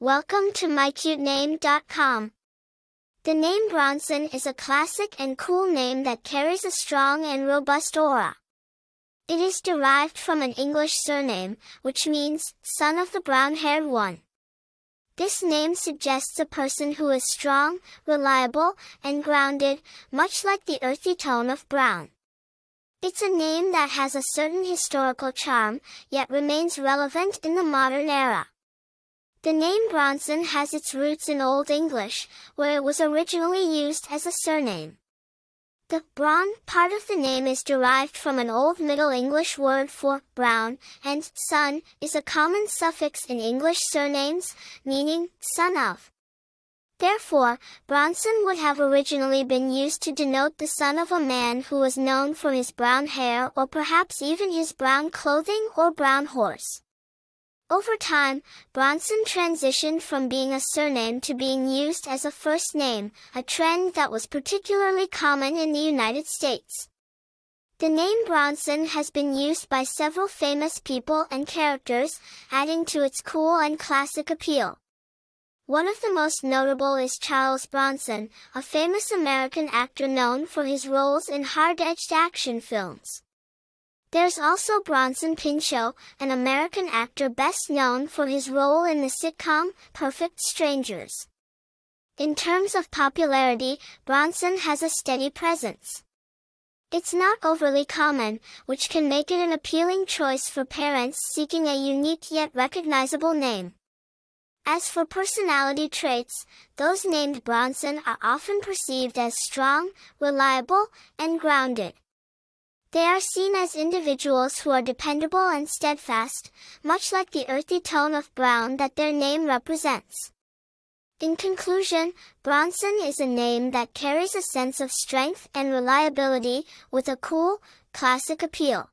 Welcome to mycutename.com. The name Bronson is a classic and cool name that carries a strong and robust aura. It is derived from an English surname, which means, son of the brown-haired one. This name suggests a person who is strong, reliable, and grounded, much like the earthy tone of brown. It's a name that has a certain historical charm, yet remains relevant in the modern era. The name Bronson has its roots in Old English, where it was originally used as a surname. The Bron part of the name is derived from an Old Middle English word for brown, and son is a common suffix in English surnames, meaning son of. Therefore, Bronson would have originally been used to denote the son of a man who was known for his brown hair or perhaps even his brown clothing or brown horse. Over time, Bronson transitioned from being a surname to being used as a first name, a trend that was particularly common in the United States. The name Bronson has been used by several famous people and characters, adding to its cool and classic appeal. One of the most notable is Charles Bronson, a famous American actor known for his roles in hard-edged action films. There's also Bronson Pinchot, an American actor best known for his role in the sitcom Perfect Strangers. In terms of popularity, Bronson has a steady presence. It's not overly common, which can make it an appealing choice for parents seeking a unique yet recognizable name. As for personality traits, those named Bronson are often perceived as strong, reliable, and grounded. They are seen as individuals who are dependable and steadfast, much like the earthy tone of brown that their name represents. In conclusion, Bronson is a name that carries a sense of strength and reliability with a cool, classic appeal.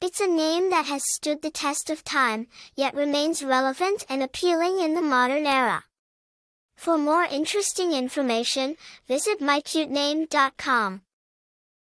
It's a name that has stood the test of time, yet remains relevant and appealing in the modern era. For more interesting information, visit mycutename.com.